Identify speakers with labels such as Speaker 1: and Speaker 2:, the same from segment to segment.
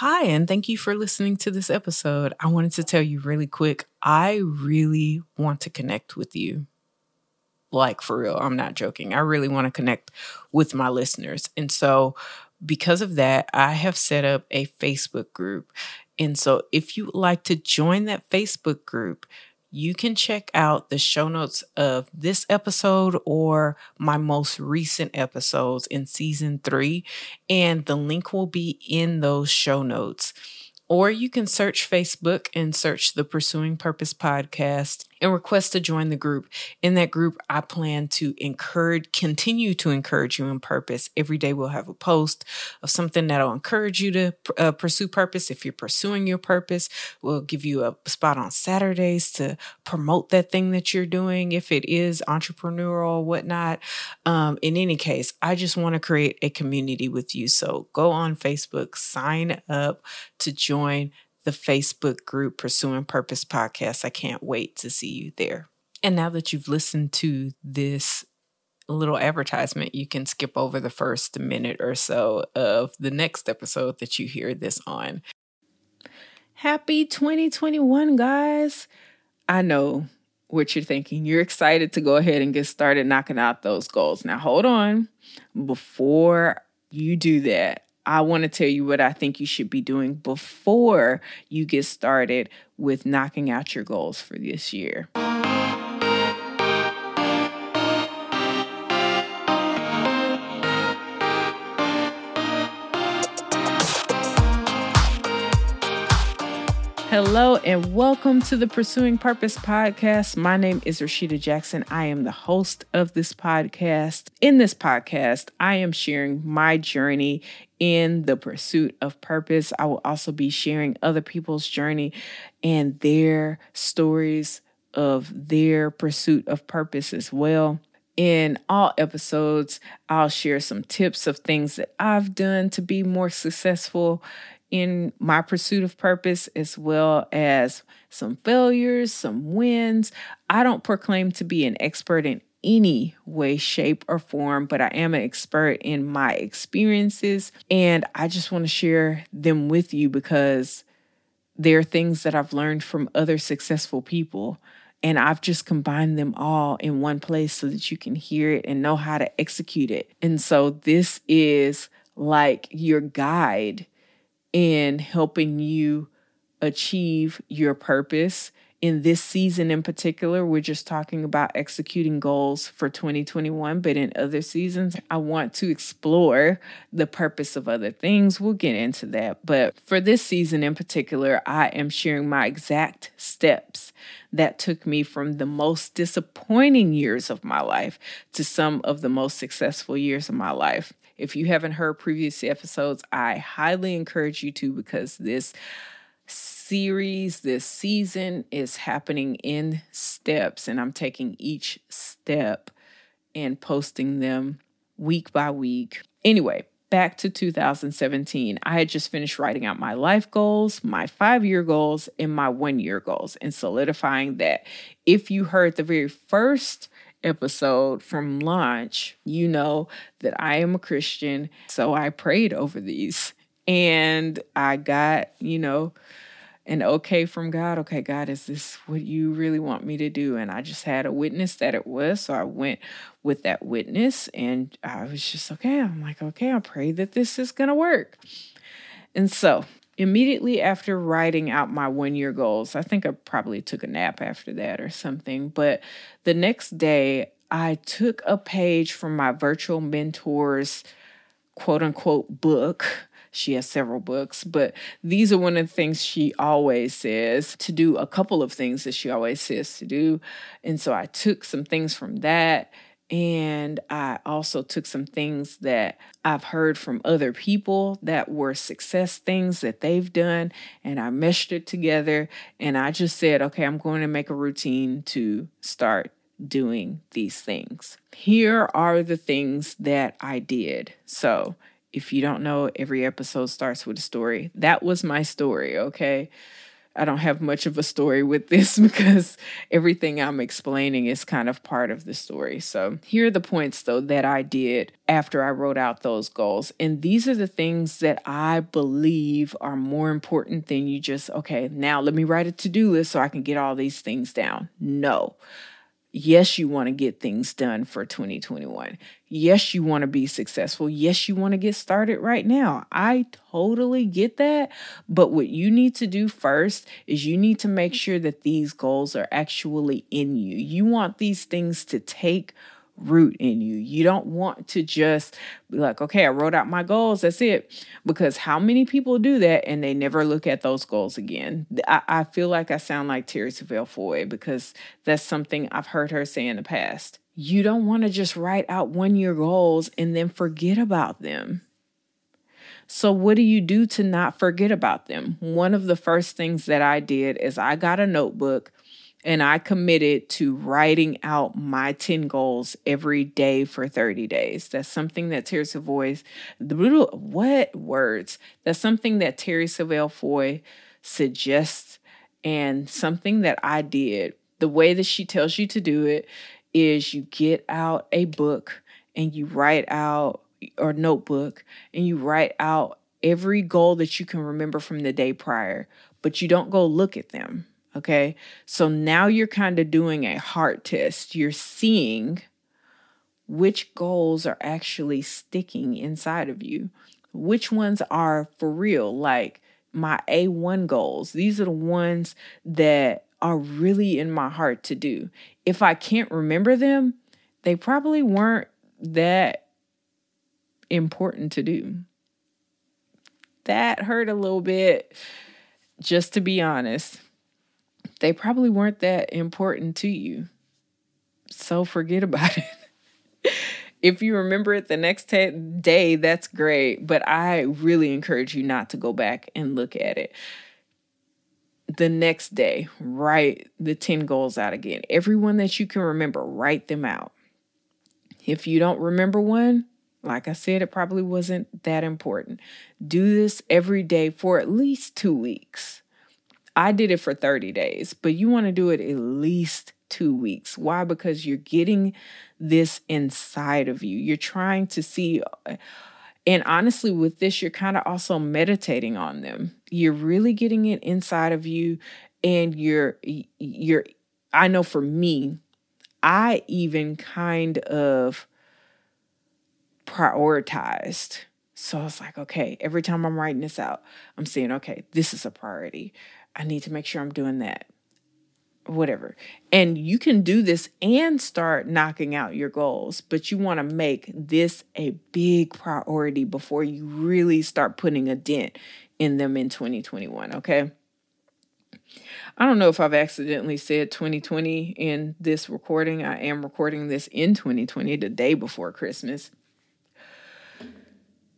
Speaker 1: Hi, and thank you for listening to this episode. I wanted to tell you really quick I really want to connect with you. Like, for real, I'm not joking. I really want to connect with my listeners. And so, because of that, I have set up a Facebook group. And so, if you would like to join that Facebook group, you can check out the show notes of this episode or my most recent episodes in season three, and the link will be in those show notes. Or you can search Facebook and search the Pursuing Purpose podcast and request to join the group. In that group, I plan to encourage, continue to encourage you in purpose. Every day we'll have a post of something that'll encourage you to uh, pursue purpose. If you're pursuing your purpose, we'll give you a spot on Saturdays to promote that thing that you're doing. If it is entrepreneurial or whatnot. Um, in any case, I just want to create a community with you. So go on Facebook, sign up to join the Facebook group Pursuing Purpose podcast. I can't wait to see you there. And now that you've listened to this little advertisement, you can skip over the first minute or so of the next episode that you hear this on. Happy 2021, guys. I know what you're thinking. You're excited to go ahead and get started knocking out those goals. Now, hold on. Before you do that, I want to tell you what I think you should be doing before you get started with knocking out your goals for this year. Hello and welcome to the Pursuing Purpose podcast. My name is Rashida Jackson. I am the host of this podcast. In this podcast, I am sharing my journey in the pursuit of purpose. I will also be sharing other people's journey and their stories of their pursuit of purpose as well. In all episodes, I'll share some tips of things that I've done to be more successful in my pursuit of purpose, as well as some failures, some wins. I don't proclaim to be an expert in any way, shape, or form, but I am an expert in my experiences. And I just want to share them with you because they're things that I've learned from other successful people. And I've just combined them all in one place so that you can hear it and know how to execute it. And so this is like your guide in helping you achieve your purpose. In this season in particular, we're just talking about executing goals for 2021, but in other seasons, I want to explore the purpose of other things. We'll get into that. But for this season in particular, I am sharing my exact steps that took me from the most disappointing years of my life to some of the most successful years of my life. If you haven't heard previous episodes, I highly encourage you to because this series, this season is happening in steps, and I'm taking each step and posting them week by week. Anyway, back to 2017. I had just finished writing out my life goals, my five year goals, and my one year goals, and solidifying that. If you heard the very first episode from launch, you know that I am a Christian. So I prayed over these and I got, you know, an okay from God. Okay, God, is this what you really want me to do? And I just had a witness that it was. So I went with that witness and I was just, okay, I'm like, okay, I pray that this is going to work. And so immediately after writing out my one year goals, I think I probably took a nap after that or something. But the next day, I took a page from my virtual mentor's quote unquote book. She has several books, but these are one of the things she always says to do, a couple of things that she always says to do. And so I took some things from that and I also took some things that I've heard from other people that were success things that they've done, and I meshed it together. And I just said, okay, I'm going to make a routine to start doing these things. Here are the things that I did. So, if you don't know, every episode starts with a story. That was my story, okay? I don't have much of a story with this because everything I'm explaining is kind of part of the story. So, here are the points though that I did after I wrote out those goals. And these are the things that I believe are more important than you just, okay, now let me write a to do list so I can get all these things down. No. Yes, you want to get things done for 2021. Yes, you want to be successful. Yes, you want to get started right now. I totally get that. But what you need to do first is you need to make sure that these goals are actually in you. You want these things to take root in you. You don't want to just be like, okay, I wrote out my goals, that's it. Because how many people do that and they never look at those goals again? I, I feel like I sound like Terry Savelle Foy because that's something I've heard her say in the past. You don't want to just write out one year goals and then forget about them. So, what do you do to not forget about them? One of the first things that I did is I got a notebook and I committed to writing out my 10 goals every day for 30 days. That's something that Terry Savoy, the what words? That's something that Terry Savelle Foy suggests and something that I did. The way that she tells you to do it is you get out a book and you write out or notebook and you write out every goal that you can remember from the day prior, but you don't go look at them Okay. So now you're kind of doing a heart test. You're seeing which goals are actually sticking inside of you, which ones are for real. Like my A1 goals, these are the ones that are really in my heart to do. If I can't remember them, they probably weren't that important to do. That hurt a little bit, just to be honest they probably weren't that important to you. So forget about it. if you remember it the next t- day, that's great. But I really encourage you not to go back and look at it. The next day, write the 10 goals out again. Everyone that you can remember, write them out. If you don't remember one, like I said, it probably wasn't that important. Do this every day for at least two weeks. I did it for 30 days, but you want to do it at least two weeks. Why? Because you're getting this inside of you. You're trying to see. Uh, and honestly, with this, you're kind of also meditating on them. You're really getting it inside of you. And you're, you're, I know for me, I even kind of prioritized. So I was like, okay, every time I'm writing this out, I'm saying, okay, this is a priority. I need to make sure I'm doing that. Whatever. And you can do this and start knocking out your goals, but you want to make this a big priority before you really start putting a dent in them in 2021. Okay. I don't know if I've accidentally said 2020 in this recording. I am recording this in 2020, the day before Christmas.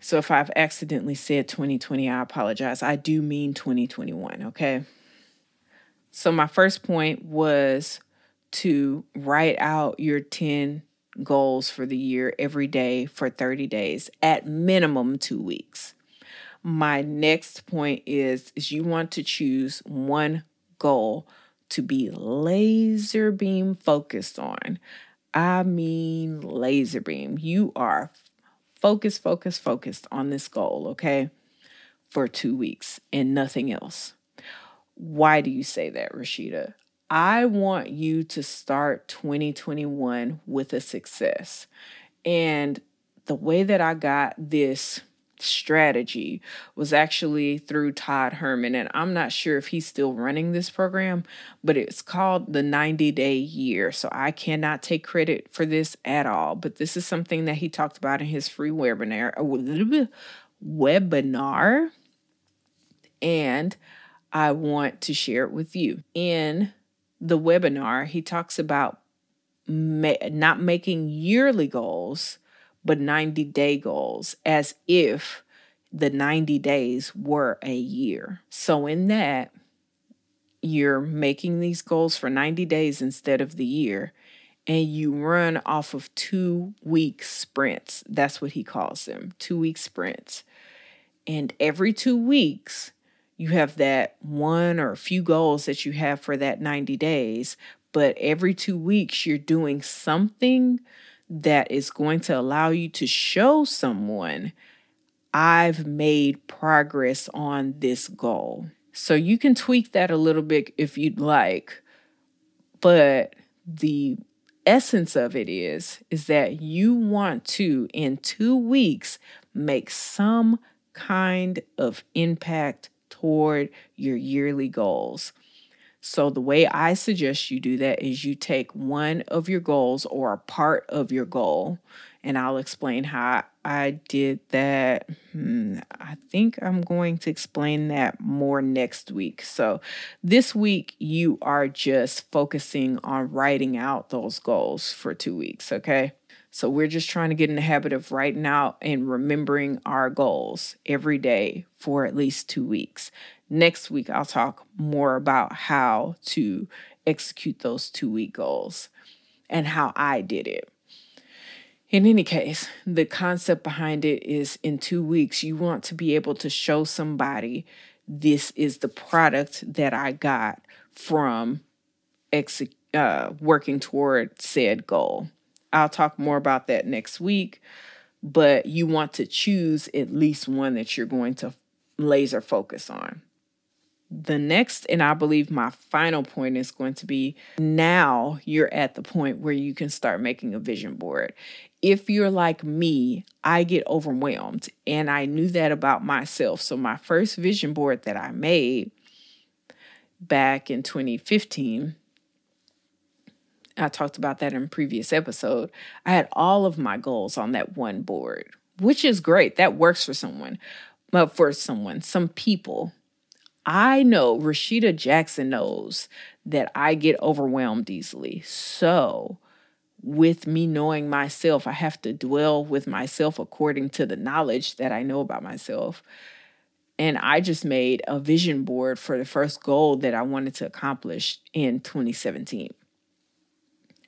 Speaker 1: So if I've accidentally said 2020, I apologize. I do mean 2021, okay? So my first point was to write out your 10 goals for the year every day for 30 days, at minimum 2 weeks. My next point is is you want to choose one goal to be laser beam focused on. I mean laser beam. You are focus, focus, focused on this goal, okay, for two weeks and nothing else. Why do you say that, Rashida? I want you to start 2021 with a success. And the way that I got this strategy was actually through Todd Herman. And I'm not sure if he's still running this program, but it's called the 90 day year. So I cannot take credit for this at all. But this is something that he talked about in his free webinar. Uh, webinar. And I want to share it with you. In the webinar, he talks about ma- not making yearly goals but 90 day goals as if the 90 days were a year. So, in that, you're making these goals for 90 days instead of the year, and you run off of two week sprints. That's what he calls them two week sprints. And every two weeks, you have that one or a few goals that you have for that 90 days, but every two weeks you're doing something that is going to allow you to show someone I've made progress on this goal. So you can tweak that a little bit if you'd like, but the essence of it is is that you want to in 2 weeks make some kind of impact toward your yearly goals. So, the way I suggest you do that is you take one of your goals or a part of your goal, and I'll explain how I did that. Hmm, I think I'm going to explain that more next week. So, this week, you are just focusing on writing out those goals for two weeks, okay? So we're just trying to get in the habit of writing out and remembering our goals every day for at least two weeks. Next week, I'll talk more about how to execute those two week goals and how I did it. In any case, the concept behind it is in two weeks, you want to be able to show somebody this is the product that I got from uh, working toward said goal. I'll talk more about that next week, but you want to choose at least one that you're going to laser focus on. The next, and I believe my final point is going to be now you're at the point where you can start making a vision board. If you're like me, I get overwhelmed, and I knew that about myself. So, my first vision board that I made back in 2015 I talked about that in a previous episode. I had all of my goals on that one board, which is great. That works for someone. But for someone, some people, I know Rashida Jackson knows that I get overwhelmed easily. So, with me knowing myself, I have to dwell with myself according to the knowledge that I know about myself. And I just made a vision board for the first goal that I wanted to accomplish in 2017.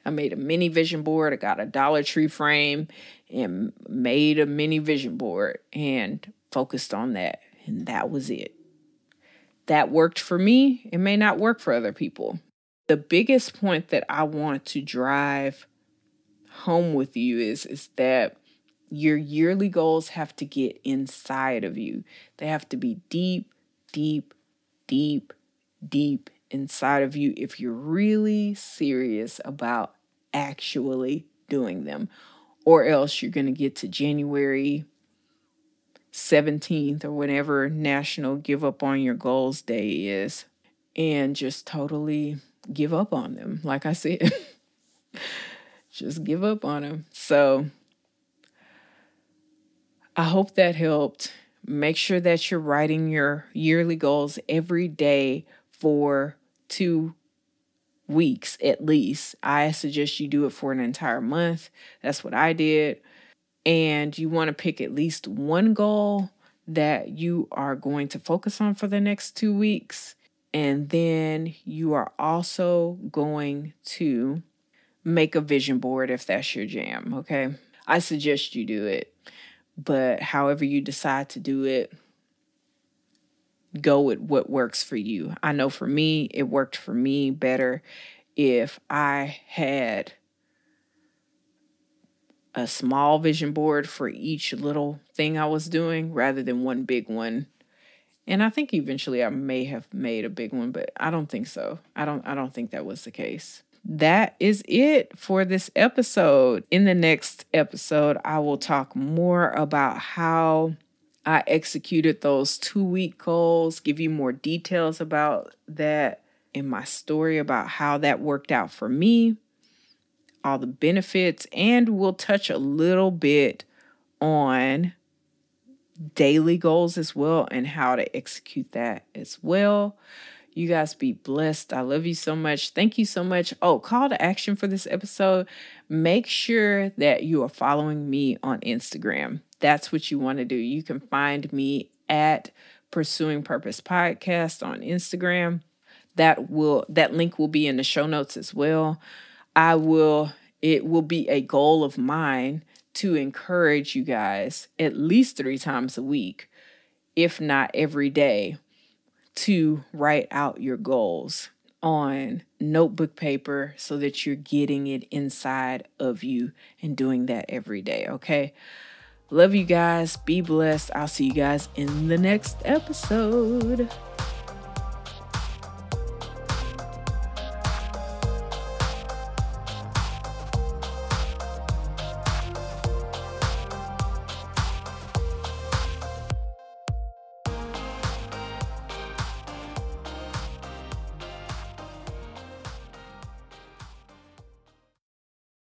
Speaker 1: I made a mini vision board. I got a Dollar Tree frame and made a mini vision board and focused on that. And that was it. That worked for me. It may not work for other people. The biggest point that I want to drive home with you is, is that your yearly goals have to get inside of you. They have to be deep, deep, deep, deep inside of you if you're really serious about actually doing them, or else you're going to get to January 17th or whenever National Give Up on Your Goals Day is and just totally give up on them. Like I said, just give up on them. So I hope that helped. Make sure that you're writing your yearly goals every day for two weeks at least. I suggest you do it for an entire month. That's what I did. And you want to pick at least one goal that you are going to focus on for the next two weeks. And then you are also going to make a vision board if that's your jam. Okay. I suggest you do it. But however you decide to do it, go with what works for you. I know for me, it worked for me better if I had a small vision board for each little thing I was doing rather than one big one. And I think eventually I may have made a big one, but I don't think so. I don't I don't think that was the case. That is it for this episode. In the next episode, I will talk more about how I executed those two week goals, give you more details about that in my story about how that worked out for me, all the benefits, and we'll touch a little bit on daily goals as well and how to execute that as well. You guys be blessed. I love you so much. Thank you so much. Oh, call to action for this episode. Make sure that you are following me on Instagram that's what you want to do. You can find me at Pursuing Purpose Podcast on Instagram. That will that link will be in the show notes as well. I will it will be a goal of mine to encourage you guys at least 3 times a week, if not every day, to write out your goals on notebook paper so that you're getting it inside of you and doing that every day, okay? Love you guys. Be blessed. I'll see you guys in the next episode.